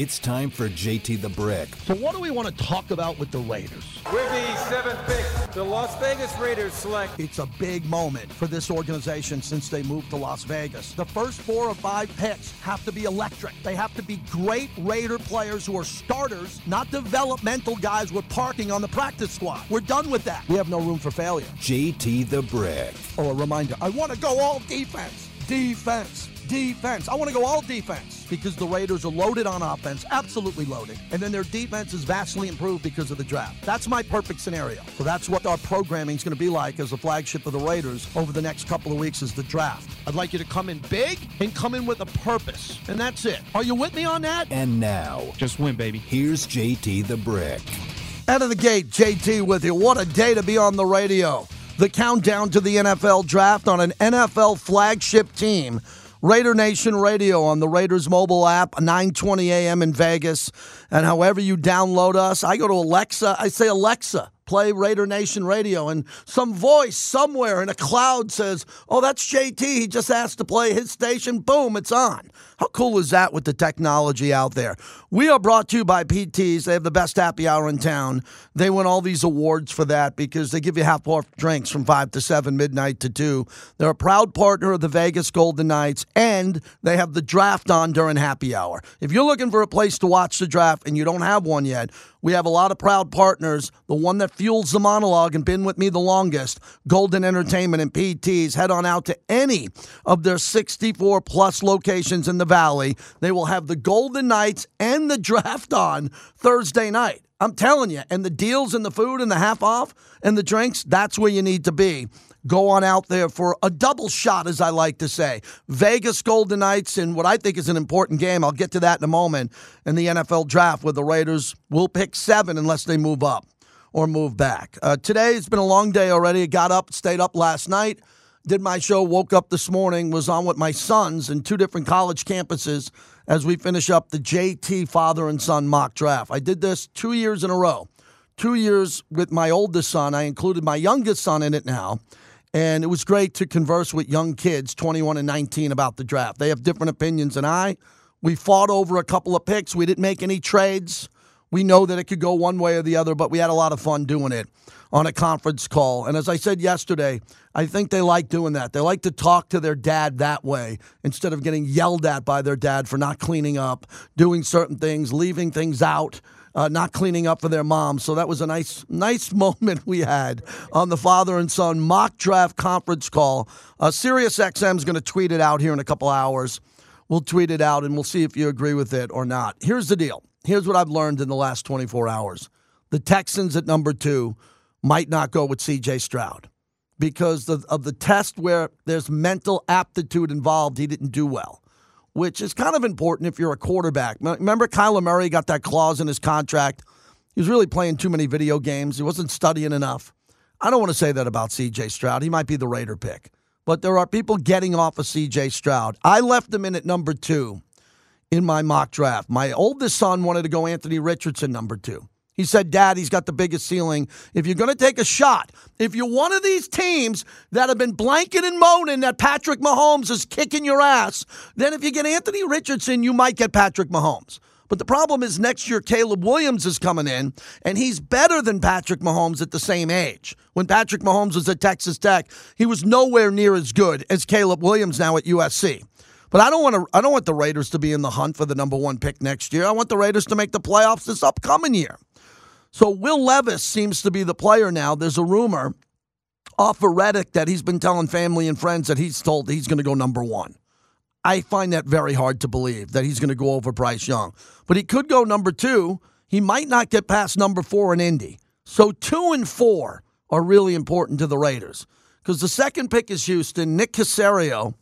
It's time for JT the Brick. So, what do we want to talk about with the Raiders? With the seventh pick, the Las Vegas Raiders select. It's a big moment for this organization since they moved to Las Vegas. The first four or five picks have to be electric. They have to be great Raider players who are starters, not developmental guys we're parking on the practice squad. We're done with that. We have no room for failure. JT the Brick. Oh, a reminder I want to go all defense. Defense. Defense. I want to go all defense because the Raiders are loaded on offense, absolutely loaded. And then their defense is vastly improved because of the draft. That's my perfect scenario. So that's what our programming is going to be like as the flagship of the Raiders over the next couple of weeks is the draft. I'd like you to come in big and come in with a purpose. And that's it. Are you with me on that? And now, Just win, baby. here's JT the Brick. Out of the gate, JT with you. What a day to be on the radio. The countdown to the NFL draft on an NFL flagship team. Raider Nation Radio on the Raiders mobile app, 9:20 a.m. in Vegas, and however you download us, I go to Alexa. I say Alexa, play Raider Nation Radio, and some voice somewhere in a cloud says, "Oh, that's JT. He just asked to play his station. Boom, it's on." How cool is that with the technology out there? We are brought to you by PTs. They have the best happy hour in town. They win all these awards for that because they give you half off drinks from 5 to 7, midnight to 2. They're a proud partner of the Vegas Golden Knights, and they have the draft on during happy hour. If you're looking for a place to watch the draft and you don't have one yet, we have a lot of proud partners. The one that fuels the monologue and been with me the longest, Golden Entertainment and PTs. Head on out to any of their 64 plus locations in the Valley. They will have the Golden Knights and the draft on Thursday night. I'm telling you, and the deals and the food and the half off and the drinks, that's where you need to be. Go on out there for a double shot, as I like to say. Vegas Golden Knights in what I think is an important game. I'll get to that in a moment. In the NFL draft, where the Raiders will pick seven unless they move up or move back. Uh, today, it's been a long day already. I got up, stayed up last night, did my show, woke up this morning, was on with my sons in two different college campuses as we finish up the JT father and son mock draft. I did this two years in a row. Two years with my oldest son. I included my youngest son in it now. And it was great to converse with young kids, 21 and 19, about the draft. They have different opinions than I. We fought over a couple of picks. We didn't make any trades. We know that it could go one way or the other, but we had a lot of fun doing it on a conference call. And as I said yesterday, I think they like doing that. They like to talk to their dad that way instead of getting yelled at by their dad for not cleaning up, doing certain things, leaving things out. Uh, not cleaning up for their mom. So that was a nice, nice moment we had on the father and son mock draft conference call. Uh, Sirius XM is going to tweet it out here in a couple hours. We'll tweet it out and we'll see if you agree with it or not. Here's the deal. Here's what I've learned in the last 24 hours. The Texans at number two might not go with CJ Stroud because of, of the test where there's mental aptitude involved. He didn't do well, which is kind of important if you're a quarterback. Remember, Kyler Murray got that clause in his contract. He was really playing too many video games. He wasn't studying enough. I don't want to say that about CJ Stroud. He might be the Raider pick, but there are people getting off of CJ Stroud. I left him in at number two in my mock draft. My oldest son wanted to go Anthony Richardson number two. He said, Dad, he's got the biggest ceiling. If you're going to take a shot, if you're one of these teams that have been blanking and moaning that Patrick Mahomes is kicking your ass, then if you get Anthony Richardson, you might get Patrick Mahomes. But the problem is next year, Caleb Williams is coming in, and he's better than Patrick Mahomes at the same age. When Patrick Mahomes was at Texas Tech, he was nowhere near as good as Caleb Williams now at USC. But I don't want to. I don't want the Raiders to be in the hunt for the number one pick next year. I want the Raiders to make the playoffs this upcoming year. So Will Levis seems to be the player now. There's a rumor off of Reddit that he's been telling family and friends that he's told he's going to go number one. I find that very hard to believe that he's going to go over Bryce Young. But he could go number two. He might not get past number four in Indy. So two and four are really important to the Raiders because the second pick is Houston. Nick Caserio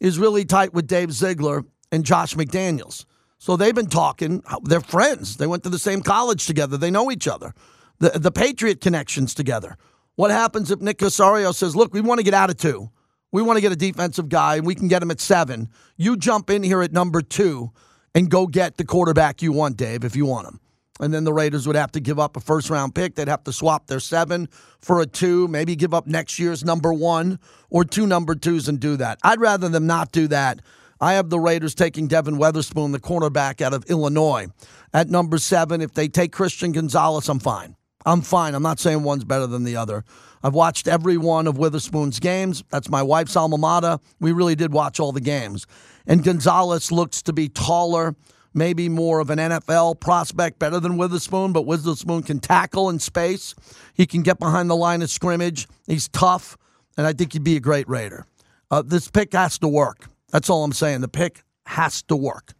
is really tight with Dave Ziegler and Josh McDaniels. So they've been talking. They're friends. They went to the same college together. They know each other. The the Patriot connections together. What happens if Nick Caserio says, "Look, we want to get out of two. We want to get a defensive guy, and we can get him at seven. You jump in here at number two and go get the quarterback you want, Dave, if you want him." And then the Raiders would have to give up a first round pick. They'd have to swap their seven for a two, maybe give up next year's number one or two number twos and do that. I'd rather them not do that. I have the Raiders taking Devon Witherspoon, the cornerback out of Illinois. At number seven, if they take Christian Gonzalez, I'm fine. I'm fine. I'm not saying one's better than the other. I've watched every one of Witherspoon's games. That's my wife's alma mater. We really did watch all the games. And Gonzalez looks to be taller, maybe more of an NFL prospect, better than Witherspoon, but Witherspoon can tackle in space. He can get behind the line of scrimmage. He's tough, and I think he'd be a great Raider. Uh, this pick has to work. That's all I'm saying. The pick has to work.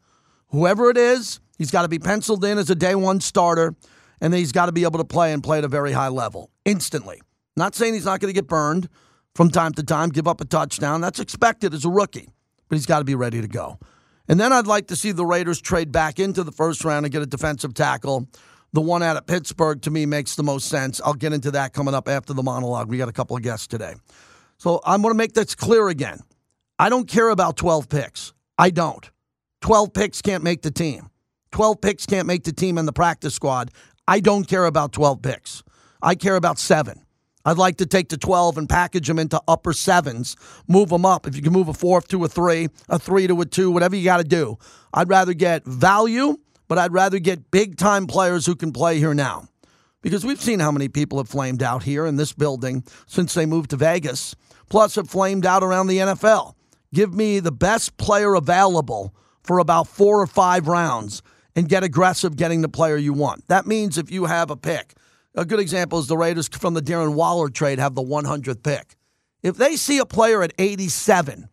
Whoever it is, he's got to be penciled in as a day one starter, and he's got to be able to play and play at a very high level instantly. Not saying he's not going to get burned from time to time, give up a touchdown. That's expected as a rookie, but he's got to be ready to go. And then I'd like to see the Raiders trade back into the first round and get a defensive tackle. The one out of Pittsburgh to me makes the most sense. I'll get into that coming up after the monologue. We got a couple of guests today. So I'm going to make this clear again. I don't care about 12 picks. I don't. 12 picks can't make the team. 12 picks can't make the team in the practice squad. I don't care about 12 picks. I care about seven. I'd like to take the 12 and package them into upper sevens, move them up. If you can move a fourth to a three, a three to a two, whatever you got to do. I'd rather get value, but I'd rather get big time players who can play here now. Because we've seen how many people have flamed out here in this building since they moved to Vegas, plus have flamed out around the NFL. Give me the best player available for about four or five rounds and get aggressive getting the player you want. That means if you have a pick, a good example is the Raiders from the Darren Waller trade have the 100th pick. If they see a player at 87,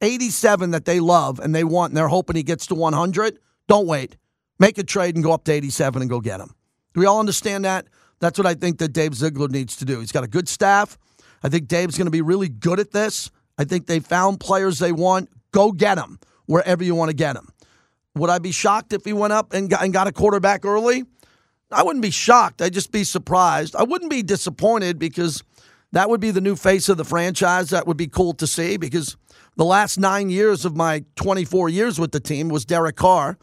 87 that they love and they want and they're hoping he gets to 100, don't wait. Make a trade and go up to 87 and go get him. Do we all understand that? That's what I think that Dave Ziegler needs to do. He's got a good staff. I think Dave's going to be really good at this. I think they found players they want. Go get them wherever you want to get them. Would I be shocked if he went up and got, and got a quarterback early? I wouldn't be shocked. I'd just be surprised. I wouldn't be disappointed because that would be the new face of the franchise. That would be cool to see because the last nine years of my 24 years with the team was Derek Carr,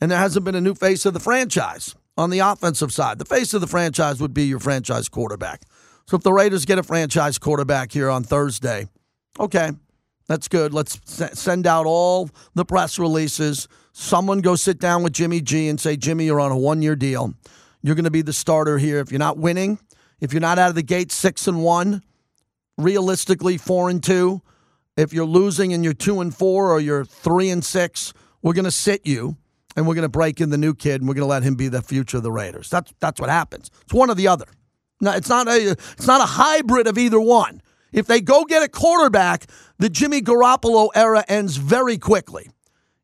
and there hasn't been a new face of the franchise on the offensive side. The face of the franchise would be your franchise quarterback. So if the Raiders get a franchise quarterback here on Thursday, okay, that's good. Let's send out all the press releases. Someone go sit down with Jimmy G and say, Jimmy, you're on a one year deal. You're going to be the starter here. If you're not winning, if you're not out of the gate six and one, realistically four and two, if you're losing and you're two and four or you're three and six, we're going to sit you and we're going to break in the new kid and we're going to let him be the future of the Raiders. That's that's what happens. It's one or the other. No, it's not a it's not a hybrid of either one. If they go get a quarterback, the Jimmy Garoppolo era ends very quickly.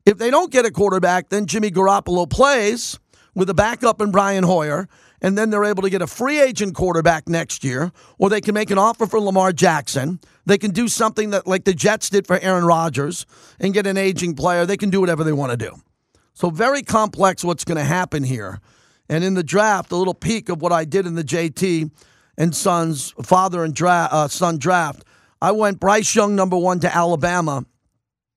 If they don't get a quarterback, then Jimmy Garoppolo plays with a backup in Brian Hoyer, and then they're able to get a free agent quarterback next year, or they can make an offer for Lamar Jackson. They can do something that like the Jets did for Aaron Rodgers and get an aging player. They can do whatever they want to do. So very complex what's going to happen here. And in the draft, a little peek of what I did in the JT and Sons father and dra- uh, son draft. I went Bryce Young number one to Alabama.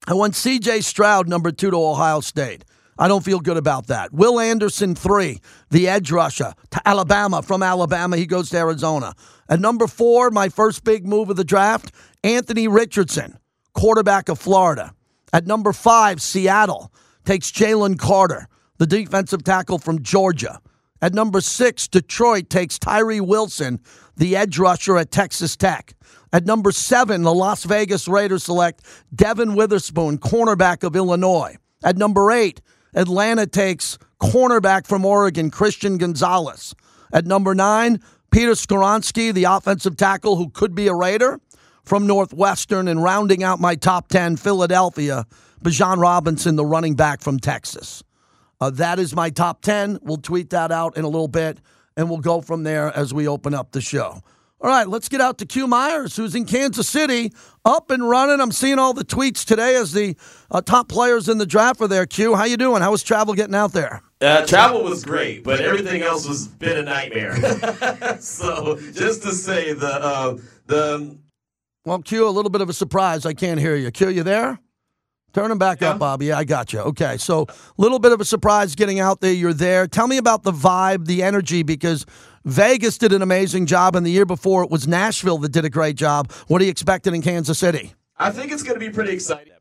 I went C.J. Stroud number two to Ohio State. I don't feel good about that. Will Anderson, three, the edge rusher to Alabama. From Alabama, he goes to Arizona. At number four, my first big move of the draft, Anthony Richardson, quarterback of Florida. At number five, Seattle takes Jalen Carter, the defensive tackle from Georgia. At number six, Detroit takes Tyree Wilson, the edge rusher at Texas Tech. At number seven, the Las Vegas Raiders select Devon Witherspoon, cornerback of Illinois. At number eight, Atlanta takes cornerback from Oregon, Christian Gonzalez. At number nine, Peter Skoronski, the offensive tackle who could be a Raider from Northwestern. And rounding out my top 10, Philadelphia, Bijan Robinson, the running back from Texas. Uh, that is my top 10. We'll tweet that out in a little bit, and we'll go from there as we open up the show. All right, let's get out to Q Myers, who's in Kansas City, up and running. I'm seeing all the tweets today as the uh, top players in the draft are there. Q, how you doing? How was travel getting out there? Uh, travel was great, but everything else was been a nightmare. so just to say the uh, the well, Q, a little bit of a surprise. I can't hear you. Q, you there? Turn them back yeah. up, Bobby. Yeah, I got you. Okay, so a little bit of a surprise getting out there. You're there. Tell me about the vibe, the energy, because Vegas did an amazing job, and the year before it was Nashville that did a great job. What are you expecting in Kansas City? I think it's going to be pretty exciting.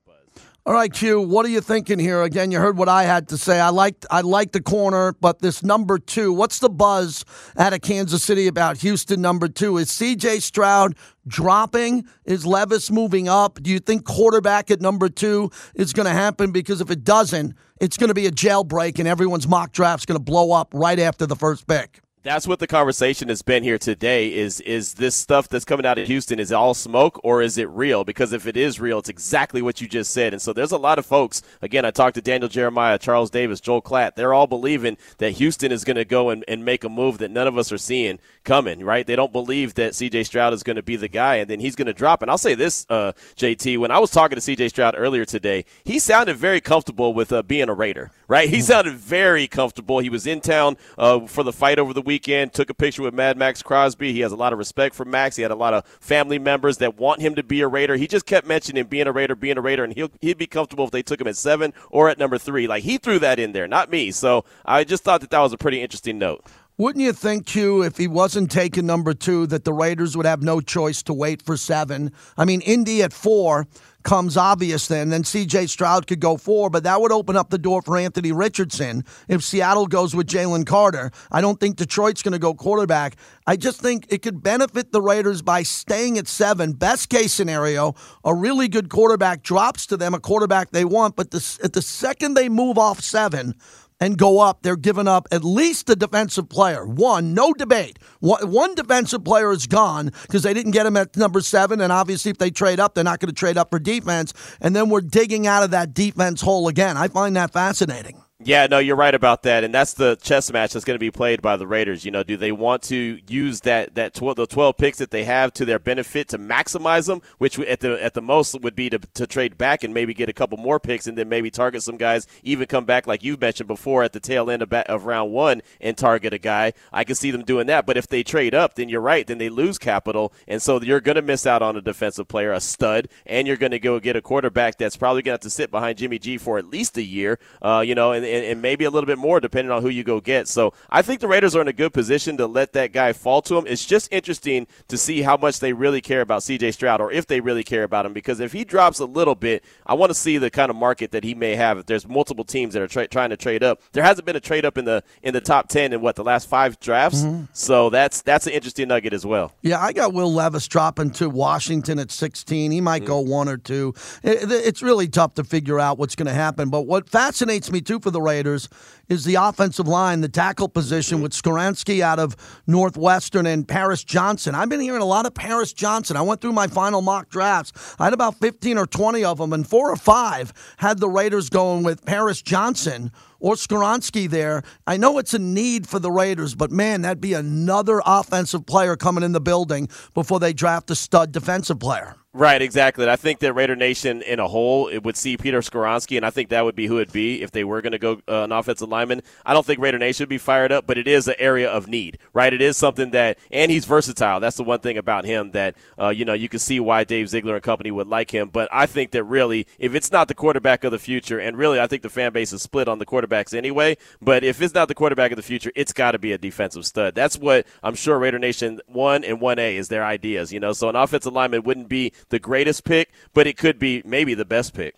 All right, Q. What are you thinking here? Again, you heard what I had to say. I liked I like the corner, but this number two. What's the buzz out of Kansas City about Houston number two? Is C.J. Stroud dropping? Is Levis moving up? Do you think quarterback at number two is going to happen? Because if it doesn't, it's going to be a jailbreak, and everyone's mock draft's going to blow up right after the first pick that's what the conversation has been here today is is this stuff that's coming out of Houston is it all smoke or is it real? Because if it is real it's exactly what you just said. And so there's a lot of folks again I talked to Daniel Jeremiah Charles Davis Joel Klatt they're all believing that Houston is going to go and, and make a move that none of us are seeing coming right? They don't believe that CJ Stroud is going to be the guy and then he's going to drop. And I'll say this uh, JT when I was talking to CJ Stroud earlier today he sounded very comfortable with uh, being a Raider right? He sounded very comfortable. He was in town uh, for the fight over the week weekend, took a picture with Mad Max Crosby. He has a lot of respect for Max. He had a lot of family members that want him to be a Raider. He just kept mentioning being a Raider, being a Raider, and he'll, he'd be comfortable if they took him at seven or at number three. Like, he threw that in there, not me. So I just thought that that was a pretty interesting note. Wouldn't you think, too, if he wasn't taking number two, that the Raiders would have no choice to wait for seven? I mean, Indy at four comes obvious then. Then CJ Stroud could go four, but that would open up the door for Anthony Richardson if Seattle goes with Jalen Carter. I don't think Detroit's going to go quarterback. I just think it could benefit the Raiders by staying at seven. Best case scenario, a really good quarterback drops to them, a quarterback they want, but the, at the second they move off seven, and go up, they're giving up at least a defensive player. One, no debate. One defensive player is gone because they didn't get him at number seven. And obviously, if they trade up, they're not going to trade up for defense. And then we're digging out of that defense hole again. I find that fascinating. Yeah, no, you're right about that, and that's the chess match that's going to be played by the Raiders. You know, do they want to use that that 12, the 12 picks that they have to their benefit to maximize them, which at the at the most would be to, to trade back and maybe get a couple more picks, and then maybe target some guys, even come back like you mentioned before at the tail end of, of round one and target a guy. I can see them doing that, but if they trade up, then you're right, then they lose capital, and so you're going to miss out on a defensive player, a stud, and you're going to go get a quarterback that's probably going to have to sit behind Jimmy G for at least a year. Uh, you know, and and, and maybe a little bit more depending on who you go get. So I think the Raiders are in a good position to let that guy fall to him. It's just interesting to see how much they really care about CJ Stroud or if they really care about him because if he drops a little bit, I want to see the kind of market that he may have if there's multiple teams that are tra- trying to trade up. There hasn't been a trade up in the in the top 10 in what the last 5 drafts. Mm-hmm. So that's that's an interesting nugget as well. Yeah, I got Will Levis dropping to Washington at 16. He might mm-hmm. go one or two. It, it's really tough to figure out what's going to happen, but what fascinates me too for the Raiders is the offensive line, the tackle position with Skoronski out of Northwestern and Paris Johnson. I've been hearing a lot of Paris Johnson. I went through my final mock drafts. I had about 15 or 20 of them, and four or five had the Raiders going with Paris Johnson or Skoronski there. I know it's a need for the Raiders, but man, that'd be another offensive player coming in the building before they draft a stud defensive player. Right, exactly. I think that Raider Nation in a whole it would see Peter Skoronski, and I think that would be who it'd be if they were going to go uh, an offensive lineman. I don't think Raider Nation would be fired up, but it is an area of need, right? It is something that, and he's versatile. That's the one thing about him that uh, you know you can see why Dave Ziegler and company would like him. But I think that really, if it's not the quarterback of the future, and really, I think the fan base is split on the quarterbacks anyway. But if it's not the quarterback of the future, it's got to be a defensive stud. That's what I'm sure Raider Nation one and one A is their ideas. You know, so an offensive lineman wouldn't be the greatest pick, but it could be maybe the best pick.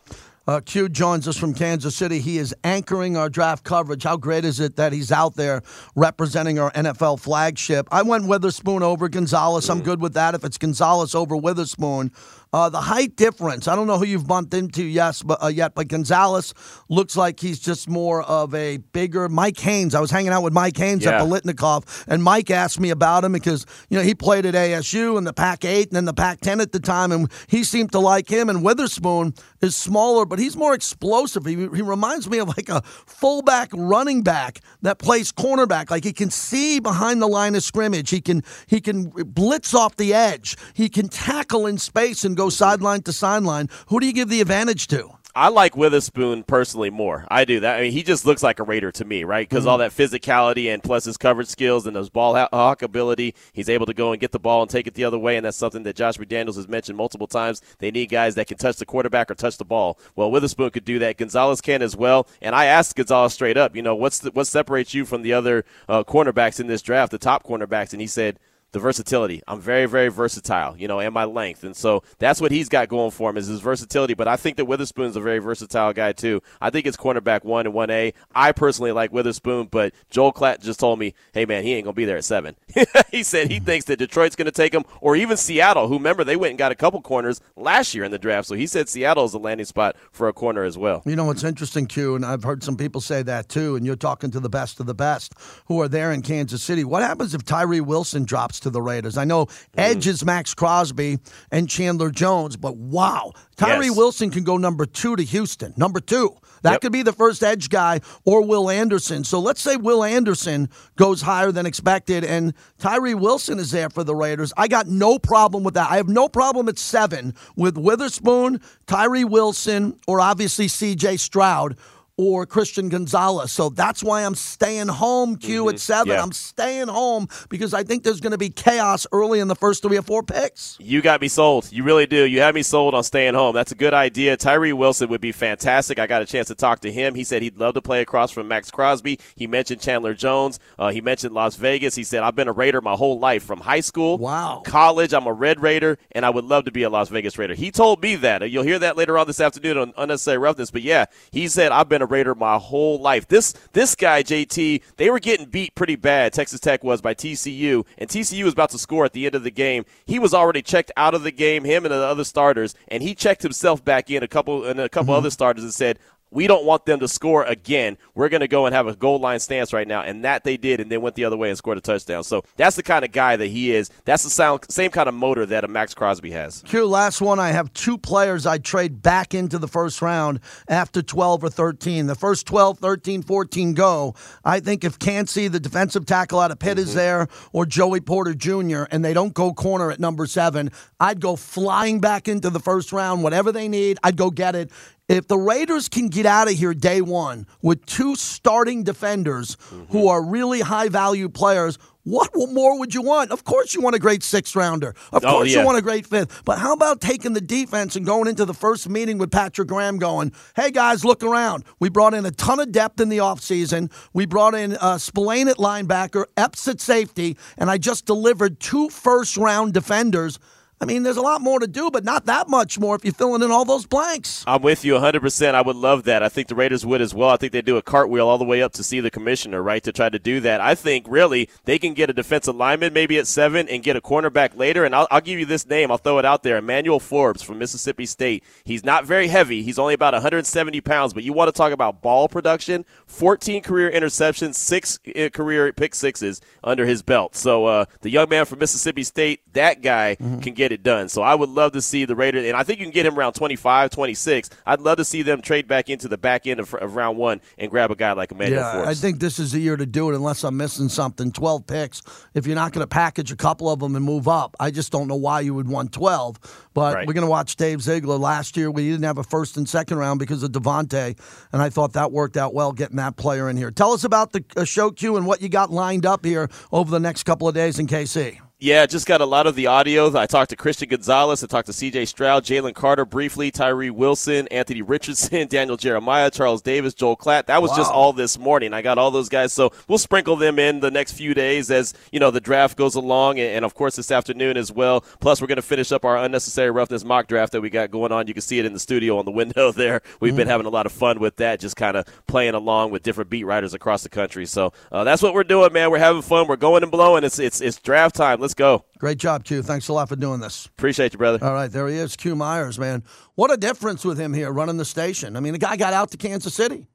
Uh, Q joins us from Kansas City. He is anchoring our draft coverage. How great is it that he's out there representing our NFL flagship? I went Witherspoon over Gonzalez. I'm good with that. If it's Gonzalez over Witherspoon, uh, the height difference, I don't know who you've bumped into yes, but, uh, yet, but Gonzalez looks like he's just more of a bigger Mike Haynes. I was hanging out with Mike Haynes yeah. at Biletnikoff, and Mike asked me about him because you know he played at ASU and the Pac 8 and then the Pac 10 at the time, and he seemed to like him. And Witherspoon is smaller, but he's more explosive. He, he reminds me of like a fullback running back that plays cornerback. Like he can see behind the line of scrimmage. He can he can blitz off the edge. He can tackle in space and go sideline to sideline. Who do you give the advantage to? I like Witherspoon personally more. I do that. I mean, he just looks like a Raider to me, right? Because mm-hmm. all that physicality and plus his coverage skills and those ball hawk ability, he's able to go and get the ball and take it the other way, and that's something that Josh McDaniels has mentioned multiple times. They need guys that can touch the quarterback or touch the ball. Well, Witherspoon could do that. Gonzalez can as well. And I asked Gonzalez straight up, you know, what's the, what separates you from the other uh, cornerbacks in this draft, the top cornerbacks? And he said the versatility. I'm very, very versatile, you know, and my length. And so that's what he's got going for him is his versatility. But I think that Witherspoon's a very versatile guy, too. I think it's cornerback one and 1A. I personally like Witherspoon, but Joel Klatt just told me, hey, man, he ain't to be there at seven. he said he thinks that Detroit's to take him, or even Seattle, who, remember, they went and got a couple corners last year in the draft. So he said Seattle is a landing spot for a corner as well. You know what's interesting, Q, and I've heard some people say that too, and you're talking to the best of the best who are there in Kansas City. What happens if Tyree Wilson drops to the Raiders? I know mm. Edge is Max Crosby and Chandler Jones, but wow, Tyree Yes. Wilson can go number two to Houston. Number two. That Yep. could be the first edge guy or Will Anderson. So let's say Will Anderson goes higher than expected and Tyree Wilson is there for the Raiders. I got no problem with that. I have no problem at seven with Witherspoon, Tyree Wilson, or obviously CJ Stroud. Or Christian Gonzalez. So that's why I'm staying home, Q, at 7 Yeah. I'm staying home because I think there's going to be chaos early in the first three or four picks. You got me sold. You really do. You have me sold on staying home. That's a good idea. Tyree Wilson would be fantastic. I got a chance to talk to him. He said he'd love to play across from Max Crosby. He mentioned Chandler Jones. Uh, he mentioned Las Vegas. He said, I've been a Raider my whole life from high school. Wow. College, I'm a Red Raider, and I would love to be a Las Vegas Raider. He told me that. You'll hear that later on this afternoon on Unnecessary Roughness. But yeah, he said, I've been a Raider my whole life. This this guy, JT, they were getting beat pretty bad, Texas Tech was, by TCU, and TCU was about to score at the end of the game. He was already checked out of the game, him and the other starters, and he checked himself back in, a couple and a couple mm-hmm. other starters, and said, we don't want them to score again. We're going to go and have a goal line stance right now. And that they did, and then went the other way and scored a touchdown. So that's the kind of guy that he is. That's the sound, same kind of motor that a Max Crosby has. Q, last one. I have two players I'd trade back into the first round after 12 or 13. The first 12, 13, 14 go. I think if Kancey, the defensive tackle out of Pitt, is mm-hmm. there, or Joey Porter Jr., and they don't go corner at number seven, I'd go flying back into the first round. Whatever they need, I'd go get it. If the Raiders can get out of here day one with two starting defenders who are really high value players, what more would you want? Of course, you want a great sixth rounder. Of Oh, course, yeah. you want a great fifth. But how about taking the defense and going into the first meeting with Patrick Graham going, hey, guys, look around. We brought in a ton of depth in the offseason. We brought in uh, Spillane at linebacker, Epps at safety, and I just delivered two first round defenders. I mean, there's a lot more to do, but not that much more if you're filling in all those blanks. I'm with you 100%. I would love that. I think the Raiders would as well. I think they do a cartwheel all the way up to see the commissioner, right, to try to do that. I think really they can get a defensive lineman maybe at seven and get a cornerback later. And I'll, I'll give you this name. I'll throw it out there. Emmanuel Forbes from Mississippi State. He's not very heavy. He's only about 170 pounds, but you want to talk about ball production 14 career interceptions, six uh, career pick sixes under his belt. So uh, the young man from Mississippi State, that guy can get it done. So I would love to see the Raiders, and I think you can get him around 25, 26. I'd love to see them trade back into the back end of, of round one and grab a guy like Emmanuel Yeah. I think this is the year to do it unless I'm missing something. 12 picks. If you're not going to package a couple of them and move up, I just don't know why you would want 12. But Right. we're going to watch Dave Ziegler. Last year, we didn't have a first and second round because of Davante, and I thought that worked out well getting that player in here. Tell us about the uh, show Q and what you got lined up here over the next couple of days in KC. Yeah, just got a lot of the audio. I talked to Christian Gonzalez. I talked to C.J. Stroud, Jalen Carter briefly, Tyree Wilson, Anthony Richardson, Daniel Jeremiah, Charles Davis, Joel Klatt. That was just all this morning. I got all those guys, so we'll sprinkle them in the next few days as you know the draft goes along, and, and of course this afternoon as well. Plus, we're going to finish up our unnecessary roughness mock draft that we got going on. You can see it in the studio on the window there. We've been having a lot of fun with that, just kind of playing along with different beat writers across the country. So uh, that's what we're doing, man. We're having fun. We're going and blowing. It's it's it's draft time. Let's go. Great job, Q. Thanks a lot for doing this. Appreciate you, brother. All right, there he is, Q Myers, man. What a difference with him here running the station. I mean, the guy got out to Kansas City.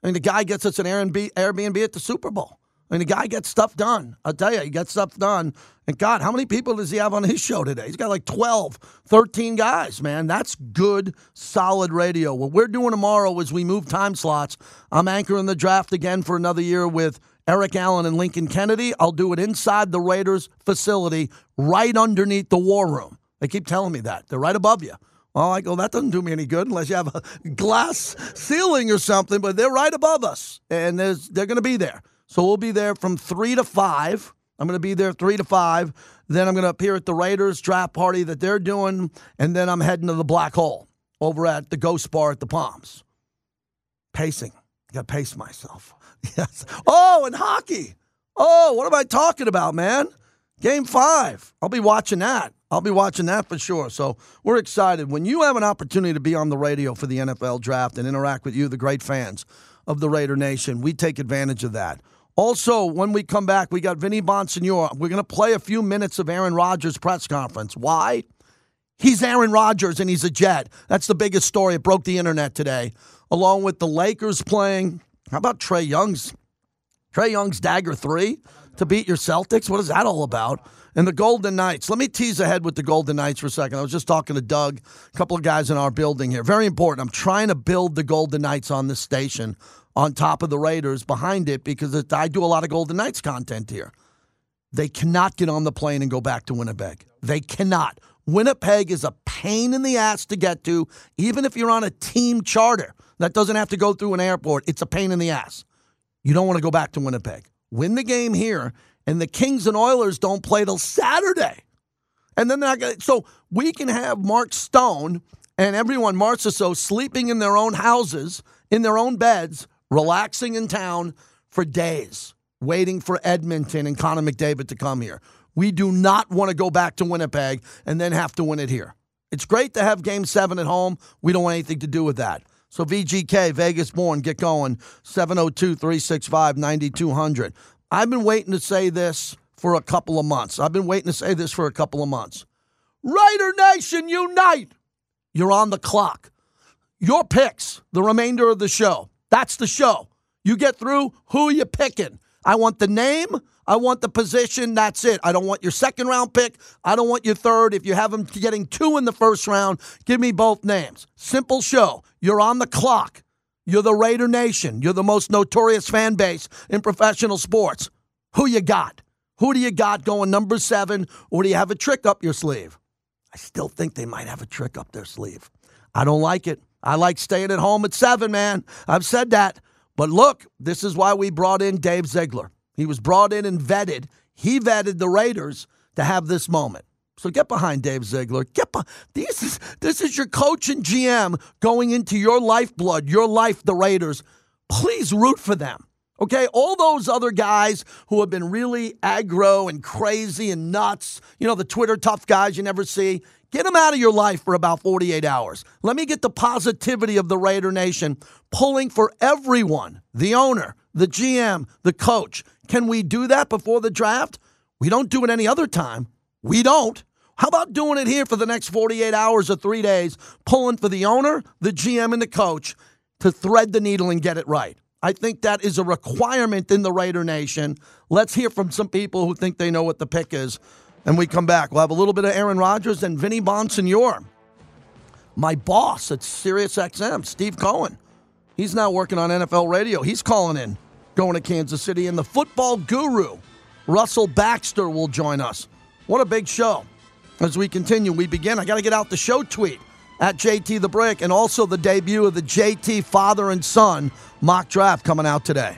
I mean, the guy gets us an Airbnb, Airbnb at the Super Bowl. I mean, the guy gets stuff done. I'll tell you, he gets stuff done. And God, how many people does he have on his show today? He's got like 12, 13 guys, man. That's good, solid radio. What we're doing tomorrow is we move time slots. I'm anchoring the draft again for another year with Eric Allen and Lincoln Kennedy. I'll do it inside the Raiders facility, right underneath the war room. They keep telling me that. They're right above you. Well, I go, that doesn't do me any good unless you have a glass ceiling or something, but they're right above us, and they're going to be there. So we'll be there from 3 to 5. I'm going to be there 3 to 5. Then I'm going to appear at the Raiders draft party that they're doing, and then I'm heading to the Black Hole over at the Ghost Bar at the Palms. Pacing. I Got to pace myself. Yes. Oh, and hockey. Oh, what am I talking about, man? Game five. I'll be watching that. I'll be watching that for sure. So we're excited. When you have an opportunity to be on the radio for the NFL draft and interact with you, the great fans of the Raider Nation, we take advantage of that. Also, when we come back, we got Vinny Bonsignore. We're going to play a few minutes of Aaron Rodgers' press conference. Why? He's Aaron Rodgers and he's a Jet. That's the biggest story. It broke the internet today. Along with the Lakers playing. How about Trae Young's Trae Young's dagger three to beat your Celtics? What is that all about? And the Golden Knights. Let me tease ahead with the Golden Knights for a second. I was just talking to Doug, a couple of guys in our building here. Very important. I'm trying to build the Golden Knights on this station on top of the Raiders behind it because it, I do a lot of Golden Knights content here. They cannot get on the plane and go back to Winnipeg. They cannot. Winnipeg is a pain in the ass to get to, even if you're on a team charter. That doesn't have to go through an airport. It's a pain in the ass. You don't want to go back to Winnipeg. Win the game here, and the Kings and Oilers don't play till Saturday. And then they're gonna, so we can have Mark Stone and everyone, Marchessault, sleeping in their own houses, in their own beds, relaxing in town for days, waiting for Edmonton and Connor McDavid to come here. We do not want to go back to Winnipeg and then have to win it here. It's great to have game seven at home. We don't want anything to do with that. So VGK, Vegas born, get going. 702 365 9200. I've been waiting to say this for a couple of months. I've been waiting to say this for a couple of months. Raider Nation, unite! You're on the clock. Your picks, the remainder of the show. That's the show. You get through, who you picking? I want the name. I want the position. That's it. I don't want your second round pick. I don't want your third. If you have them getting two in the first round, give me both names. Simple show. You're on the clock. You're the Raider Nation. You're the most notorious fan base in professional sports. Who you got? Who do you got going number seven, or do you have a trick up your sleeve? I still think they might have a trick up their sleeve. I don't like it. I like staying at home at seven, man. I've said that. But look, this is why we brought in Dave Ziegler. He was brought in and vetted. He vetted the Raiders to have this moment. So get behind Dave Ziegler. Get be- this is this is your coach and GM going into your lifeblood, your life, the Raiders. Please root for them. Okay, all those other guys who have been really aggro and crazy and nuts, you know, the Twitter tough guys you never see, get them out of your life for about 48 hours. Let me get the positivity of the Raider Nation pulling for everyone the owner, the GM, the coach. Can we do that before the draft? We don't do it any other time. We don't. How about doing it here for the next 48 hours or three days, pulling for the owner, the GM, and the coach to thread the needle and get it right? I think that is a requirement in the Raider Nation. Let's hear from some people who think they know what the pick is. And we come back. We'll have a little bit of Aaron Rodgers and Vinny Bonsignore. My boss at SiriusXM, Steve Cohen. He's now working on NFL radio. He's calling in, going to Kansas City. And the football guru, Russell Baxter, will join us. What a big show. As we continue, we begin. I got to get out the show tweet at JT the Brick and also the debut of the JT father and son mock draft coming out today.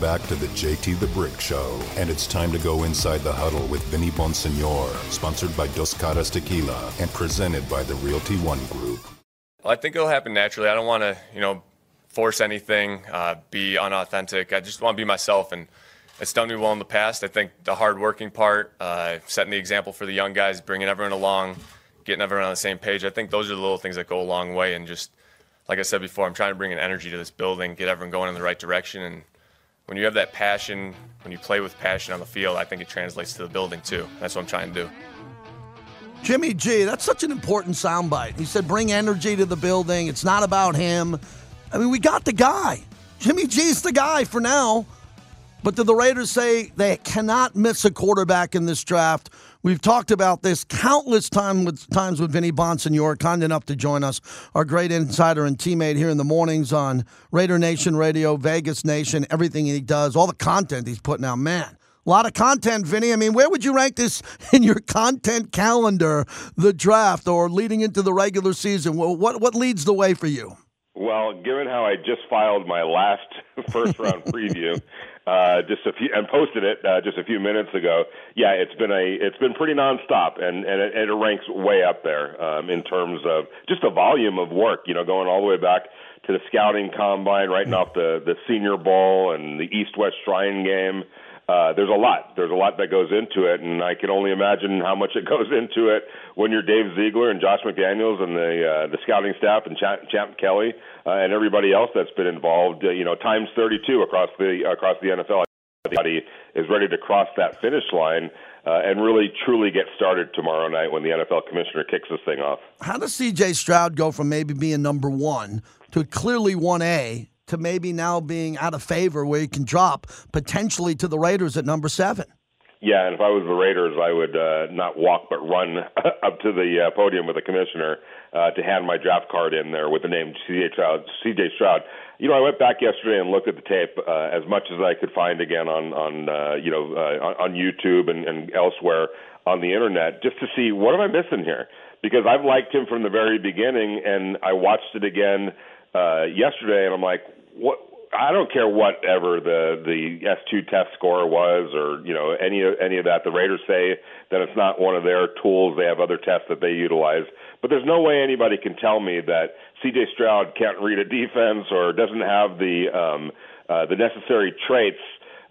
Back to the JT the Brick Show, and it's time to go inside the huddle with Vinny Bonsignore, sponsored by Dos Caras Tequila and presented by the Realty One Group. I think it'll happen naturally. I don't want to, you know, force anything, uh, be unauthentic. I just want to be myself, and it's done me well in the past. I think the hard-working part, uh, setting the example for the young guys, bringing everyone along, getting everyone on the same page. I think those are the little things that go a long way. And just like I said before, I'm trying to bring an energy to this building, get everyone going in the right direction, and when you have that passion, when you play with passion on the field, I think it translates to the building too. That's what I'm trying to do. Jimmy G, that's such an important soundbite. He said, bring energy to the building. It's not about him. I mean, we got the guy. Jimmy G's the guy for now. But do the Raiders say they cannot miss a quarterback in this draft? We've talked about this countless time with, times with Vinny Bonsignore, kind enough to join us, our great insider and teammate here in the mornings on Raider Nation Radio, Vegas Nation, everything he does, all the content he's putting out. Man, a lot of content, Vinny. I mean, where would you rank this in your content calendar, the draft, or leading into the regular season? What what leads the way for you? Well, given how I just filed my last first round preview, uh, just a few and posted it uh, just a few minutes ago. Yeah, it's been a it's been pretty nonstop, and and it, it ranks way up there um, in terms of just the volume of work. You know, going all the way back to the scouting combine, writing off the the Senior Bowl and the East West Shrine game uh, there's a lot. There's a lot that goes into it, and I can only imagine how much it goes into it when you're Dave Ziegler and Josh McDaniels and the uh, the scouting staff and Champ, Champ Kelly uh, and everybody else that's been involved. Uh, you know, times 32 across the across the NFL. Everybody is ready to cross that finish line. Uh, and really truly get started tomorrow night when the NFL commissioner kicks this thing off. How does CJ Stroud go from maybe being number one to clearly 1A to maybe now being out of favor where he can drop potentially to the Raiders at number seven. Yeah, and if I was the Raiders, I would uh, not walk but run up to the uh, podium with the commissioner uh, to hand my draft card in there with the name C.J. Stroud. C.J. You know, I went back yesterday and looked at the tape uh, as much as I could find again on on uh, you know uh, on, on YouTube and, and elsewhere on the internet just to see what am I missing here because I've liked him from the very beginning and I watched it again uh, yesterday and I'm like, what I don't care whatever the the S2 test score was, or you know any any of that. The Raiders say that it's not one of their tools. They have other tests that they utilize, but there's no way anybody can tell me that C.J. Stroud can't read a defense or doesn't have the um, uh, the necessary traits.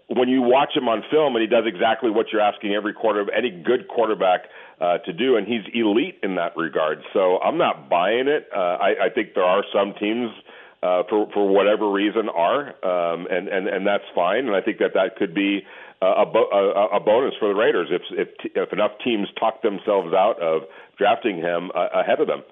When you watch him on film, and he does exactly what you're asking every quarter, any good quarterback uh, to do, and he's elite in that regard. So I'm not buying it. Uh, I, I think there are some teams uh, for for whatever reason are, um, and and and that's fine. And I think that that could be a, bo- a, a bonus for the Raiders if if if enough teams talk themselves out of drafting him uh, ahead of them.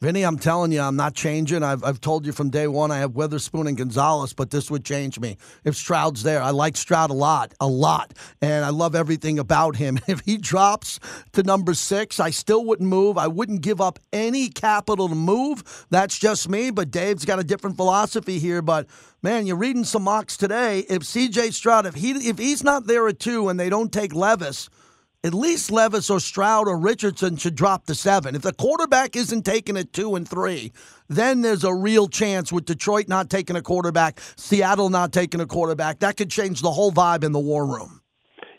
Vinny, I'm telling you, I'm not changing. I've, I've told you from day one I have Witherspoon and Gonzalez, but this would change me if Stroud's there. I like Stroud a lot, a lot, and I love everything about him. If he drops to number six, I still wouldn't move. I wouldn't give up any capital to move. That's just me, but Dave's got a different philosophy here. But man, you're reading some mocks today. If CJ Stroud, if he if he's not there at two and they don't take Levis – at least Levis or Stroud or Richardson should drop to seven. If the quarterback isn't taking it two and three, then there's a real chance with Detroit not taking a quarterback, Seattle not taking a quarterback. That could change the whole vibe in the war room.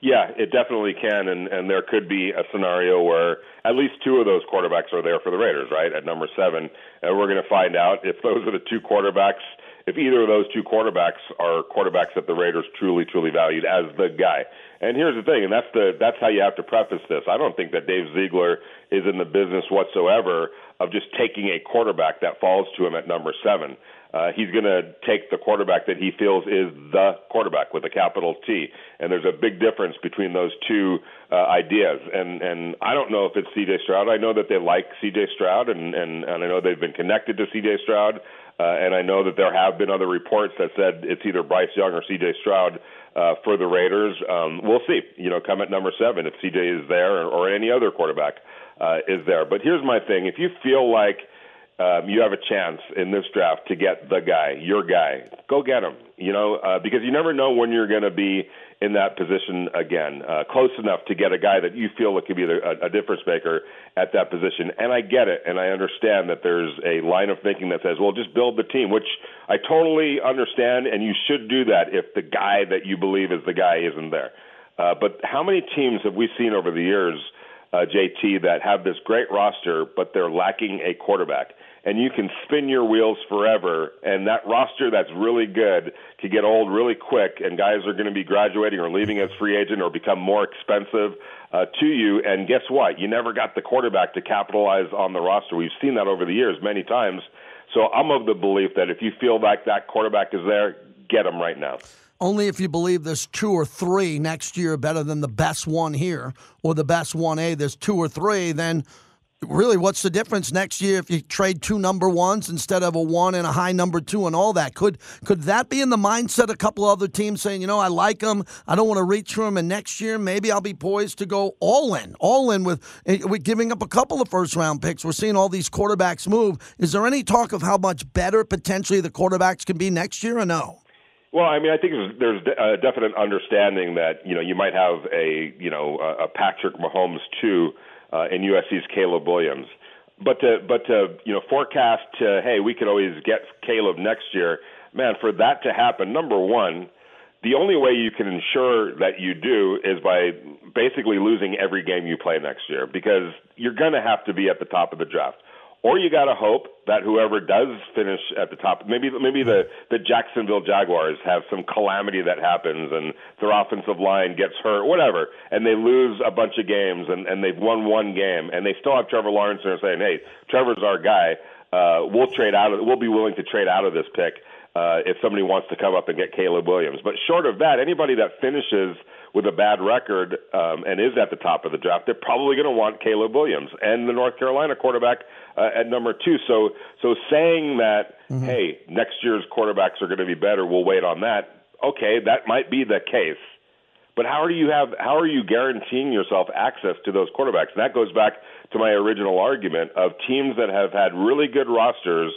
Yeah, it definitely can, and and there could be a scenario where at least two of those quarterbacks are there for the Raiders, right at number seven, and we're going to find out if those are the two quarterbacks if either of those two quarterbacks are quarterbacks that the Raiders truly, truly valued as the guy. And here's the thing, and that's the that's how you have to preface this. I don't think that Dave Ziegler is in the business whatsoever of just taking a quarterback that falls to him at number seven. Uh, he's going to take the quarterback that he feels is the quarterback with a capital T. And there's a big difference between those two uh, ideas. And and I don't know if it's C.J. Stroud. I know that they like C.J. Stroud, and and, and I know they've been connected to C.J. Stroud. Uh, and I know that there have been other reports that said it's either Bryce Young or C.J. Stroud uh, for the Raiders. Um, we'll see. You know, come at number seven if C.J. is there or, or any other quarterback uh, is there. But here's my thing: if you feel like um, you have a chance in this draft to get the guy, your guy, go get him. You know, uh, because you never know when you're going to be in that position again, uh, close enough to get a guy that you feel that could be a, a difference maker at that position. And I get it, and I understand that there's a line of thinking that says, well, just build the team, which I totally understand, and you should do that if the guy that you believe is the guy isn't there. Uh, but how many teams have we seen over the years, uh, JT, that have this great roster, but they're lacking a quarterback? And you can spin your wheels forever. And that roster that's really good can get old really quick, and guys are going to be graduating or leaving as free agent or become more expensive uh, to you. And guess what? You never got the quarterback to capitalize on the roster. We've seen that over the years many times. So I'm of the belief that if you feel like that quarterback is there, get him right now. Only if you believe there's two or three next year better than the best one here or the best 1A, there's two or three, then – really, what's the difference next year if you trade two number ones instead of a one and a high number two and all that? Could could that be in the mindset? Of a couple other teams saying, you know, I like them, I don't want to reach for them, and next year maybe I'll be poised to go all in, all in with eh, with giving up a couple of first round picks. We're seeing all these quarterbacks move. Is there any talk of how much better potentially the quarterbacks can be next year, or no? Well, I mean, I think there's a definite understanding that you know you might have a you know a Patrick Mahomes too uh, and USC's Caleb Williams. but to but to you know forecast to hey we could always get Caleb next year, man. For that to happen, number one, the only way you can ensure that you do is by basically losing every game you play next year because you're going to have to be at the top of the draft. Or you got to hope that whoever does finish at the top, maybe maybe the the Jacksonville Jaguars have some calamity that happens and their offensive line gets hurt, whatever, and they lose a bunch of games and and they've won one game and they still have Trevor Lawrence and they're saying, hey, Trevor's our guy. Uh, we'll trade out of we'll be willing to trade out of this pick uh, if somebody wants to come up and get Caleb Williams. But short of that, anybody that finishes with a bad record um, and is at the top of the draft, they're probably going to want Caleb Williams and the North Carolina quarterback uh, at number two. So, so saying that, mm-hmm. hey, next year's quarterbacks are going to be better, we'll wait on that. Okay, that might be the case. But how are you have how are you guaranteeing yourself access to those quarterbacks? And that goes back to my original argument of teams that have had really good rosters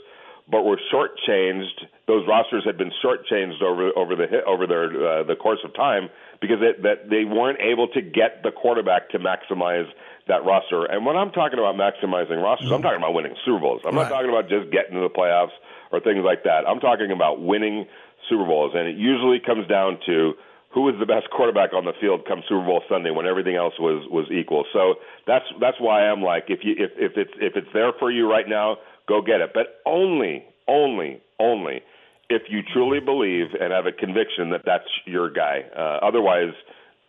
but were shortchanged. Those rosters had been shortchanged over over the over their uh, the course of time because it, that they weren't able to get the quarterback to maximize that roster. And when I'm talking about maximizing rosters, mm-hmm. I'm talking about winning Super Bowls. I'm right. not talking about just getting to the playoffs or things like that. I'm talking about winning Super Bowls, and it usually comes down to who is the best quarterback on the field come Super Bowl Sunday when everything else was was equal. So that's that's why I'm like if you if if it's if it's there for you right now, go get it. But only, only, only if you truly believe and have a conviction that that's your guy. Uh, otherwise,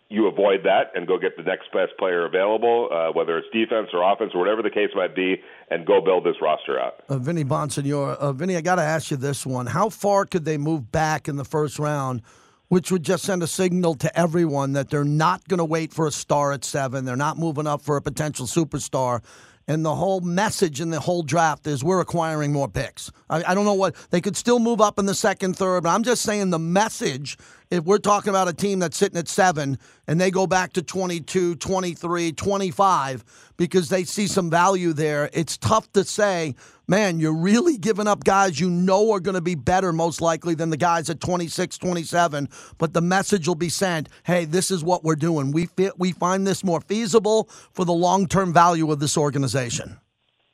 you avoid that and go get the next best player available, uh, whether it's defense or offense or whatever the case might be, and go build this roster out. Uh, Vinny Bonsignore, uh, Vinny, I got to ask you this one: How far could they move back in the first round? Which would just send a signal to everyone that they're not going to wait for a star at seven. They're not moving up for a potential superstar and the whole message in the whole draft is we're acquiring more picks. I, I, don't know what they could still move up in the second, third, but I'm just saying the message. If we're talking about a team that's sitting at seven and they go back to 22, 23, 25 because they see some value there, it's tough to say man, you're really giving up guys you know are going to be better, most likely, than the guys at 26, 27. But the message will be sent hey, this is what we're doing. We, we find this more feasible for the long term value of this organization.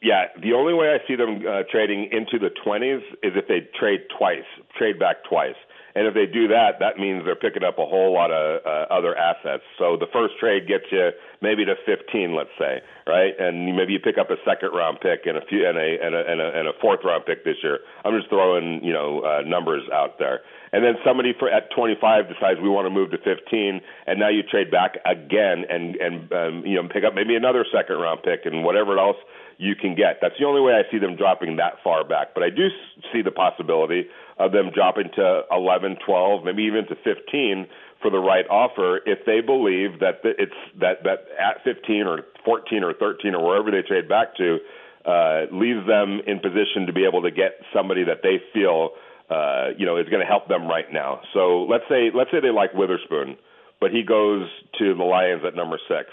Yeah, the only way I see them uh, trading into the 20s is if they trade twice, trade back twice. And if they do that, that means they're picking up a whole lot of uh, other assets. So the first trade gets you maybe to 15, let's say, right? And maybe you pick up a second round pick and a few and a and a and a, and a fourth round pick this year. I'm just throwing you know uh, numbers out there. And then somebody for at 25 decides we want to move to 15, and now you trade back again and and um, you know pick up maybe another second round pick and whatever else you can get. That's the only way I see them dropping that far back. But I do see the possibility of them dropping to 11, 12, maybe even to 15 for the right offer if they believe that it's that that at 15 or 14 or 13 or wherever they trade back to uh, leaves them in position to be able to get somebody that they feel uh, you know is going to help them right now. So let's say let's say they like Witherspoon, but he goes to the Lions at number six.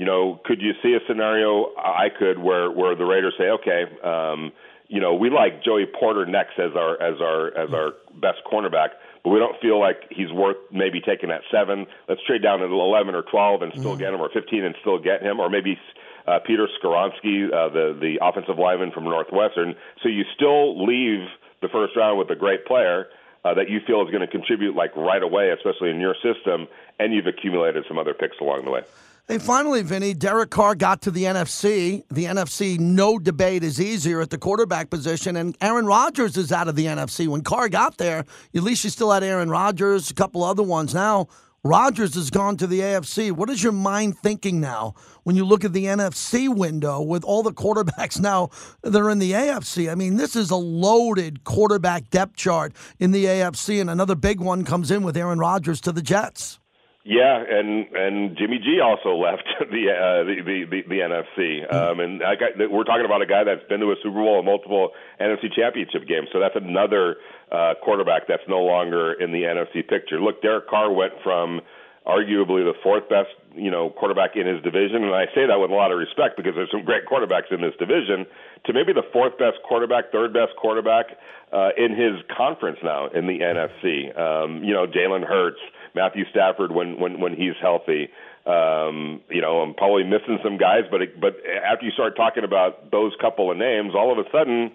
You know, could you see a scenario? I could where where the Raiders say, okay. Um, you know, we like Joey Porter next as our as our as our best cornerback, but we don't feel like he's worth maybe taking that seven. Let's trade down to eleven or twelve and still mm-hmm. get him, or fifteen and still get him, or maybe uh, Peter Skoronski, uh, the the offensive lineman from Northwestern. So you still leave the first round with a great player. Uh, that you feel is going to contribute like right away, especially in your system, and you've accumulated some other picks along the way. Hey, finally, Vinny, Derek Carr got to the NFC. The NFC, no debate, is easier at the quarterback position, and Aaron Rodgers is out of the NFC. When Carr got there, at least you still had Aaron Rodgers, a couple other ones. Now, Rodgers has gone to the AFC. What is your mind thinking now when you look at the NFC window with all the quarterbacks now that are in the AFC? I mean, this is a loaded quarterback depth chart in the AFC, and another big one comes in with Aaron Rodgers to the Jets. Yeah, and and Jimmy G also left the uh, the, the, the the NFC, um, and I got, we're talking about a guy that's been to a Super Bowl and multiple NFC Championship games. So that's another uh, quarterback that's no longer in the NFC picture. Look, Derek Carr went from arguably the fourth best you know quarterback in his division, and I say that with a lot of respect because there's some great quarterbacks in this division, to maybe the fourth best quarterback, third best quarterback uh, in his conference now in the NFC. Um, you know, Jalen Hurts. Matthew Stafford when when when he's healthy. Um, you know, I'm probably missing some guys, but it, but after you start talking about those couple of names, all of a sudden,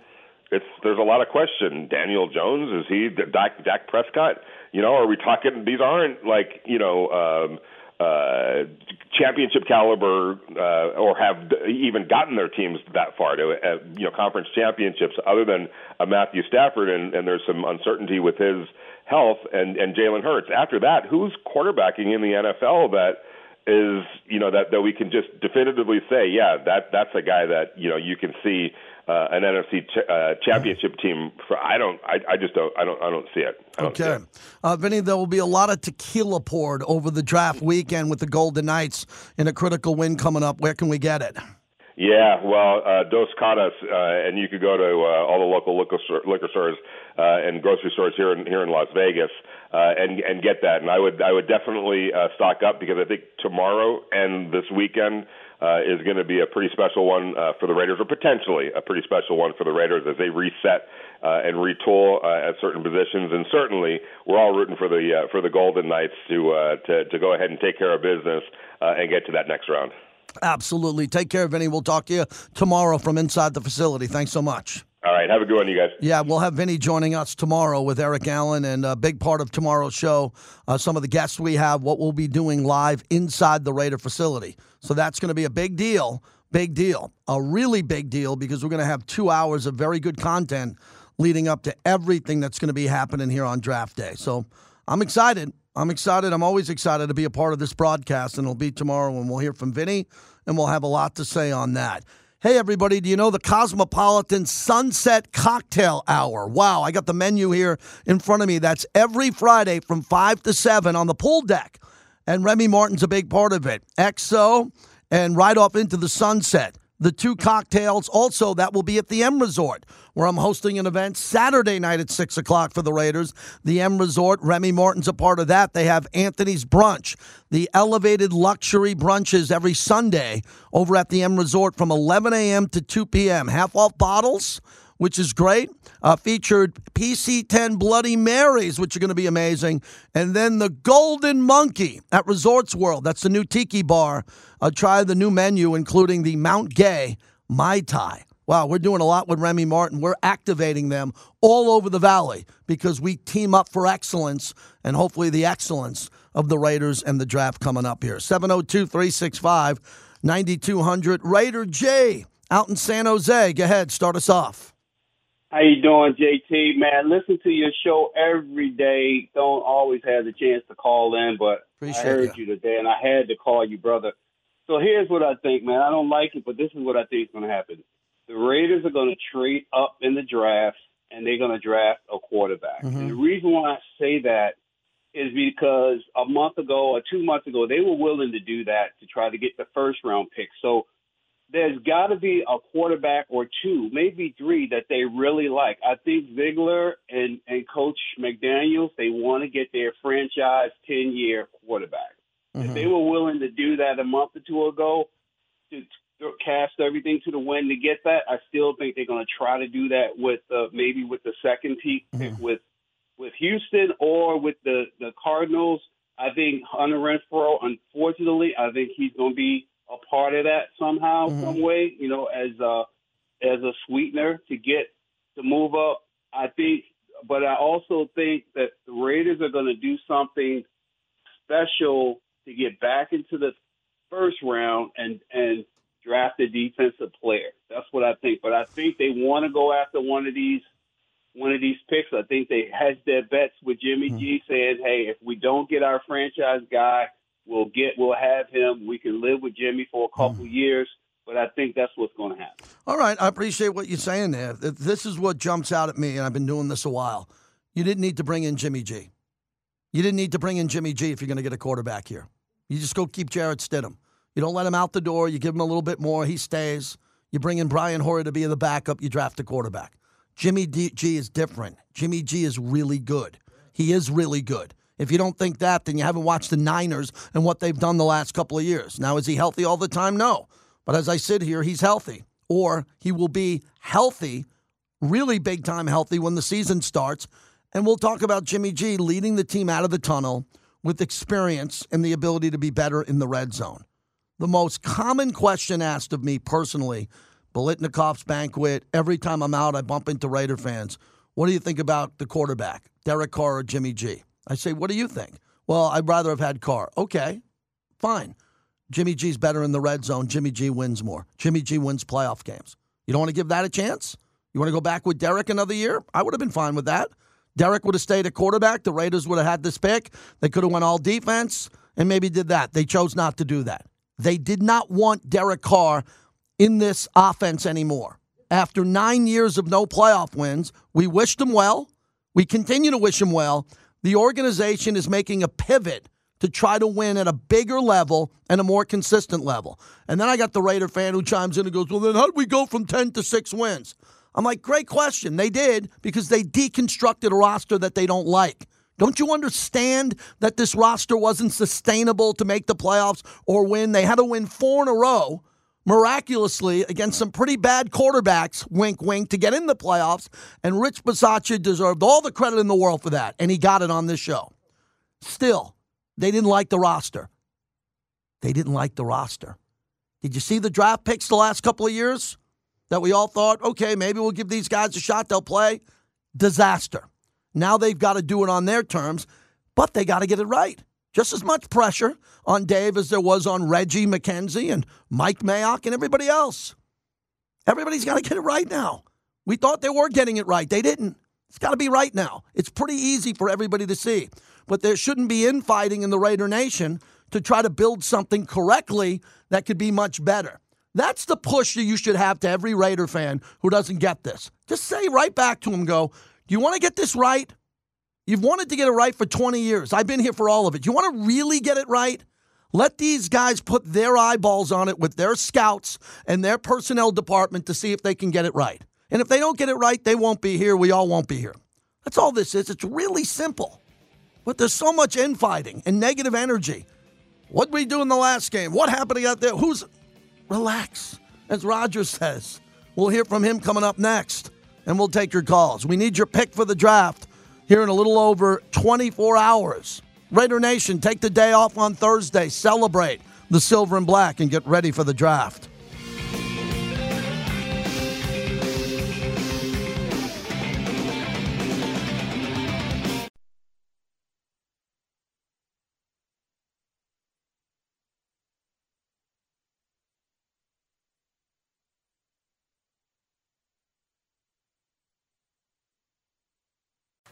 it's there's a lot of question. Daniel Jones is he Dak, Dak Prescott? You know, are we talking? These aren't like you know. Um, uh, championship caliber uh, or have even gotten their teams that far to uh, you know conference championships other than uh, Matthew Stafford and, and there's some uncertainty with his health and and Jalen Hurts. After that, who's quarterbacking in the NFL that is you know that that we can just definitively say yeah that that's a guy that you know you can see uh, an NFC ch- uh, championship team. For I don't, I, I just don't, I don't, I don't see it. Don't okay, see it. Uh, Vinny, there will be a lot of tequila poured over the draft weekend with the Golden Knights in a critical win coming up. Where can we get it? Yeah, well, uh, Dos Caras, uh, and you could go to uh, all the local liquor, liquor stores uh, and grocery stores here in here in Las Vegas uh, and and get that. And I would I would definitely uh, stock up because I think tomorrow and this weekend uh, is going to be a pretty special one uh, for the Raiders, or potentially a pretty special one for the Raiders as they reset uh, and retool uh, at certain positions. And certainly, we're all rooting for the uh, for the Golden Knights to uh, to to go ahead and take care of business uh, and get to that next round. Absolutely. Take care, Vinny. We'll talk to you tomorrow from inside the facility. Thanks so much. All right. Have a good one, you guys. Yeah, we'll have Vinny joining us tomorrow with Eric Allen, and a big part of tomorrow's show, uh, some of the guests we have, what we'll be doing live inside the Raider facility. So that's going to be a big deal. Big deal. A really big deal because we're going to have two hours of very good content leading up to everything that's going to be happening here on draft day. So I'm excited. I'm excited. I'm always excited to be a part of this broadcast, and it'll be tomorrow when we'll hear from Vinny, and we'll have a lot to say on that. Hey, everybody, do you know the Cosmopolitan Sunset Cocktail Hour? Wow, I got the menu here in front of me. That's every Friday from 5 to 7 on the pool deck. And Remy Martin's a big part of it. XO and right off into the sunset. The two cocktails also that will be at the M Resort, where I'm hosting an event Saturday night at 6 o'clock for the Raiders. The M Resort, Remy Martin's a part of that. They have Anthony's Brunch, the elevated luxury brunches every Sunday over at the M Resort from 11 a.m. to 2 p.m. Half off bottles which is great. Uh, featured PC10 Bloody Marys, which are going to be amazing. And then the Golden Monkey at Resorts World. That's the new tiki bar. Uh, try the new menu, including the Mount Gay Mai Tai. Wow, we're doing a lot with Remy Martin. We're activating them all over the valley because we team up for excellence and hopefully the excellence of the Raiders and the draft coming up here. 702 365 9200. Raider J out in San Jose. Go ahead, start us off. How you doing, JT? Man, listen to your show every day. Don't always have the chance to call in, but Appreciate I heard you. you today, and I had to call you, brother. So here's what I think, man. I don't like it, but this is what I think is going to happen. The Raiders are going to trade up in the draft, and they're going to draft a quarterback. And mm-hmm. the reason why I say that is because a month ago or two months ago, they were willing to do that to try to get the first round pick. So there's got to be a quarterback or two, maybe three that they really like. I think Ziegler and, and Coach McDaniels, they want to get their franchise 10 year quarterback. If they were willing to do that a month or two ago, to, cast everything to the wind to get that, I still think they're going to try to do that with uh, maybe with the second pick with with Houston or with the the Cardinals. I think Hunter Renfrow, unfortunately, I think he's going to be a part of that somehow, mm-hmm. some way. You know, as a as a sweetener to get to move up. I think, but I also think that the Raiders are going to do something special to get back into the first round and and draft a defensive player. That's what I think. But I think they want to go after one of these one of these picks. I think they hedge their bets with Jimmy mm-hmm. G, saying, "Hey, if we don't get our franchise guy, we'll get we'll have him. We can live with Jimmy for a couple hmm. years." But I think that's what's going to happen. All right, I appreciate what you're saying there. This is what jumps out at me, and I've been doing this a while. You didn't need to bring in Jimmy G. You didn't need to bring in Jimmy G if you're going to get a quarterback here. You just go keep Jarrett Stidham. You don't let him out the door. You give him a little bit more. He stays. You bring in Brian Hoyer to be the backup. You draft a quarterback. Jimmy D- G is different. Jimmy G is really good. He is really good. If you don't think that, then you haven't watched the Niners and what they've done the last couple of years. Now, is he healthy all the time? No. But as I sit here, he's healthy. Or he will be healthy, really big time healthy when the season starts. And we'll talk about Jimmy G leading the team out of the tunnel with experience and the ability to be better in the red zone. The most common question asked of me personally, Biletnikoff's banquet, every time I'm out, I bump into Raider fans. What do you think about the quarterback, Derek Carr or Jimmy G? I say, what do you think? Well, I'd rather have had Carr. Okay, fine. Jimmy G's better in the red zone. Jimmy G wins more. Jimmy G wins playoff games. You don't want to give that a chance? You want to go back with Derek another year? I would have been fine with that. Derek would have stayed at quarterback. The Raiders would have had this pick. They could have went all defense and maybe did that. They chose not to do that. They did not want Derek Carr in this offense anymore. After nine years of no playoff wins, we wished him well. We continue to wish him well. The organization is making a pivot to try to win at a bigger level and a more consistent level. And then I got the Raider fan who chimes in and goes, Well, then how do we go from 10 to six wins? I'm like, Great question. They did because they deconstructed a roster that they don't like. Don't you understand that this roster wasn't sustainable to make the playoffs or win? They had to win four in a row miraculously against some pretty bad quarterbacks, wink, wink, to get in the playoffs. And Rich Bisaccia deserved all the credit in the world for that. And he got it on this show. Still, they didn't like the roster. They didn't like the roster. Did you see the draft picks the last couple of years that we all thought, okay, maybe we'll give these guys a shot, they'll play? Disaster. Now they've got to do it on their terms, but they got to get it right. Just as much pressure on Dave as there was on Reggie McKenzie and Mike Mayock and everybody else. Everybody's got to get it right now. We thought they were getting it right. They didn't. It's got to be right now. It's pretty easy for everybody to see. But there shouldn't be infighting in the Raider Nation to try to build something correctly that could be much better. That's the push that you should have to every Raider fan who doesn't get this. Just say right back to him, go, do you want to get this right? You've wanted to get it right for 20 years. I've been here for all of it. You want to really get it right? Let these guys put their eyeballs on it with their scouts and their personnel department to see if they can get it right. And if they don't get it right, they won't be here. We all won't be here. That's all this is. It's really simple. But there's so much infighting and negative energy. What did we do in the last game? What happened out there? Who's relax? As Rodgers says. We'll hear from him coming up next, and we'll take your calls. We need your pick for the draft here in a little over 24 hours. Raider Nation, take the day off on Thursday, celebrate the silver and black, and get ready for the draft.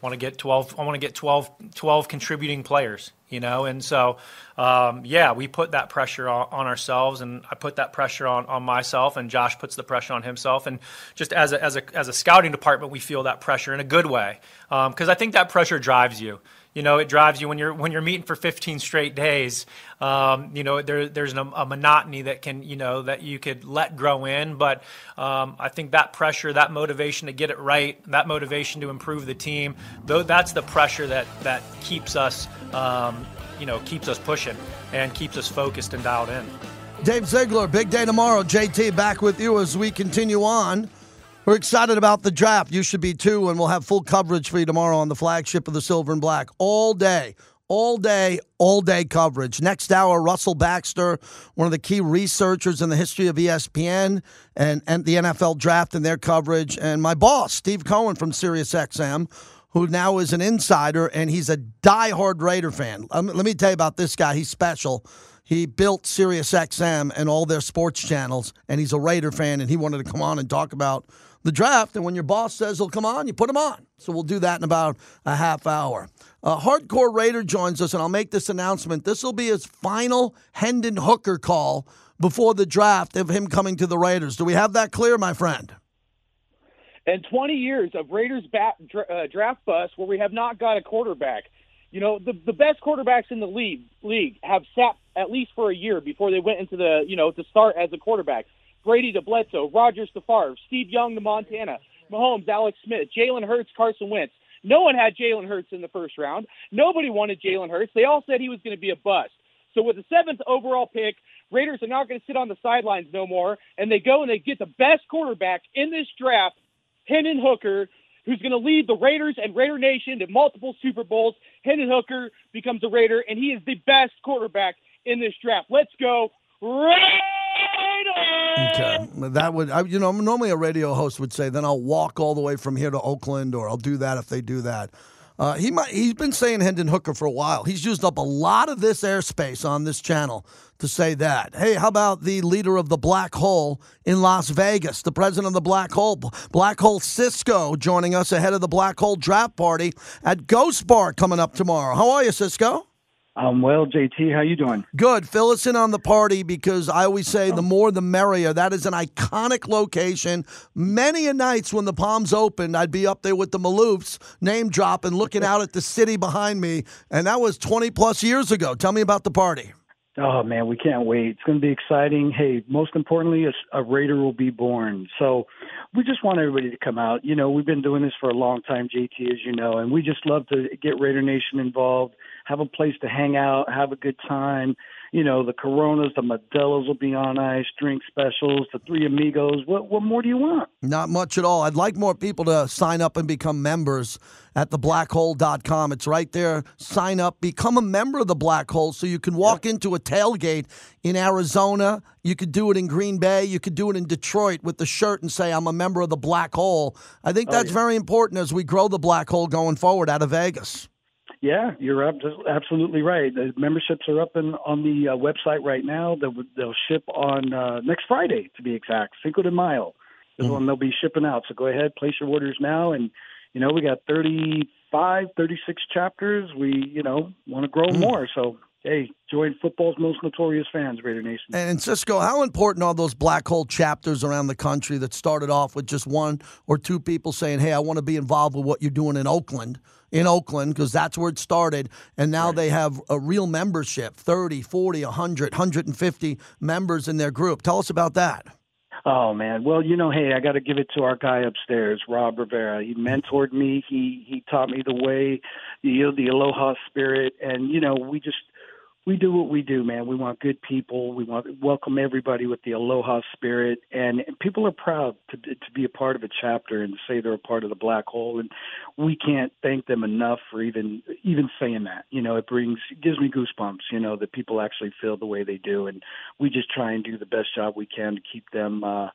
Want to get 12 i want to get 12 12 contributing players you know? And so um, yeah we put that pressure on, on, ourselves and i put that pressure on, on myself and josh puts the pressure on himself. And just as a, as a, as a scouting department we feel that pressure in a good way because um, i think that pressure drives you you know it drives you when you're when you're meeting for 15 straight days um, you know there, there's a, a, monotony that can you know that you could let grow in. But um, i think that pressure that motivation to get it right that motivation to improve the team though that's the pressure that that keeps us um, you know keeps us pushing and keeps us focused and dialed in. Dave ziegler big day tomorrow. Jt back with you as we continue on we're excited about the draft. You should be too, and we'll have full coverage for you tomorrow on the flagship of the Silver and Black all day. All day, all day coverage. Next hour, Russell Baxter, one of the key researchers in the history of ESPN and, and the NFL draft and their coverage. And my boss, Steve Cohen from SiriusXM, who now is an insider and he's a diehard Raider fan. Um, let me tell you about this guy. He's special. He built SiriusXM and all their sports channels, and he's a Raider fan, and he wanted to come on and talk about the draft. And when your boss says he'll come on, you put him on. So we'll do that in about a half hour. Uh, Hardcore Raider joins us, and I'll make this announcement. This will be his final Hendon Hooker call before the draft of him coming to the Raiders. Do we have that clear, my friend? And 20 years of Raiders bat, uh, draft bust where we have not got a quarterback. You know, the the best quarterbacks in the league league have sat at least for a year before they went into the you know to start as a quarterback. Brady to Bledsoe, Rodgers to Favre, Steve Young to Montana, Mahomes, Alex Smith, Jalen Hurts, Carson Wentz. No one had Jalen Hurts in the first round. Nobody wanted Jalen Hurts. They all said he was going to be a bust. So with the seventh overall pick, Raiders are not going to sit on the sidelines no more, and they go and they get the best quarterback in this draft, Hendon Hooker. who's going to lead the Raiders and Raider Nation to multiple Super Bowls. Hendon Hooker becomes a Raider, and he is the best quarterback in this draft. Let's go, Raiders! Okay, that would I, you know normally a radio host would say then I'll walk all the way from here to Oakland or I'll do that if they do that. Uh, he might he's been saying Hendon Hooker for a while. He's used up a lot of this airspace on this channel to say that. Hey, how about the leader of the Black Hole in Las Vegas, the president of the Black Hole, Black Hole Cisco, joining us ahead of the Black Hole draft party at Ghost Bar coming up tomorrow. How are you, Cisco? I'm well, JT. How you doing? Good. Fill us in on the party because I always say the oh. more the merrier. That is an iconic location. Many a nights when the Palms opened, I'd be up there with the Maloofs, name dropping, looking out at the city behind me, and that was 20 plus years ago. Tell me about the party. Oh man, we can't wait. It's going to be exciting. Hey, most importantly, a, a Raider will be born. So we just want everybody to come out. You know, we've been doing this for a long time, JT, as you know, and we just love to get Raider Nation involved have a place to hang out, have a good time. You know, the Coronas, the Modelo's will be on ice, drink specials, the Three Amigos. What what more do you want? Not much at all. I'd like more people to sign up and become members at theblackhole.com. It's right there. Sign up, become a member of the Black Hole so you can walk into a tailgate in Arizona. You could do it in Green Bay. You could do it in Detroit with the shirt and say, I'm a member of the Black Hole. I think Oh, that's yeah. very important as we grow the Black Hole going forward out of Vegas. Yeah, you're ab- absolutely right. The memberships are up in, on the uh, website right now. They'll, they'll ship on uh, next Friday, to be exact, Cinco de Mayo is when they'll be shipping out. So go ahead, place your orders now. And, you know, we got 35, 36 chapters. We, you know, want to grow more. So, hey, join football's most notorious fans, Raider Nation. And Cisco, how important are those black hole chapters around the country that started off with just one or two people saying, "Hey, I want to be involved with what you're doing in Oakland." In Oakland, because that's where it started. And now they have a real membership 30, 40, 100, 150 members in their group. Tell us about that. Oh man, well you know, hey, I got to give it to our guy upstairs, Rob Rivera. He mentored me. He he taught me the way, the the aloha spirit, and you know, we just we do what we do, man. We want good people. We want to welcome everybody with the aloha spirit, and, people are proud to to be a part of a chapter and say they're a part of the black hole. And we can't thank them enough for even even saying that. You know, it brings gives me goosebumps. You know, that people actually feel the way they do, and we just try and do the best job we can to keep them, uh,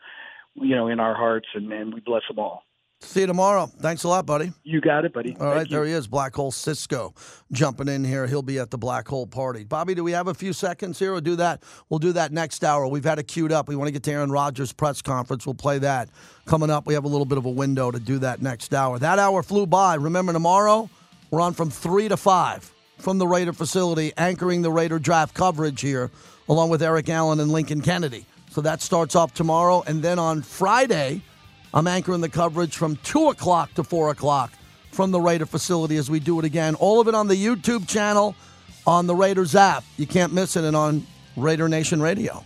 you know, in our hearts, and, and we bless them all. See you tomorrow. Thanks a lot, buddy. You got it, buddy. All right, Thank you. there he is, Black Hole Cisco, jumping in here. He'll be at the Black Hole party. Bobby, do we have a few seconds here? We'll do that. We'll do that next hour. We've had it queued up. We want to get to Aaron Rodgers' press conference. We'll play that coming up. We have a little bit of a window to do that next hour. That hour flew by. Remember, tomorrow we're on from three to five from the Raider facility, anchoring the Raider draft coverage here, along with Eric Allen and Lincoln Kennedy. So that starts off tomorrow, and then on Friday. I'm anchoring the coverage from 2 o'clock to 4 o'clock from the Raider facility as we do it again. All of it on the YouTube channel, on the Raiders app. You can't miss it, and on Raider Nation Radio.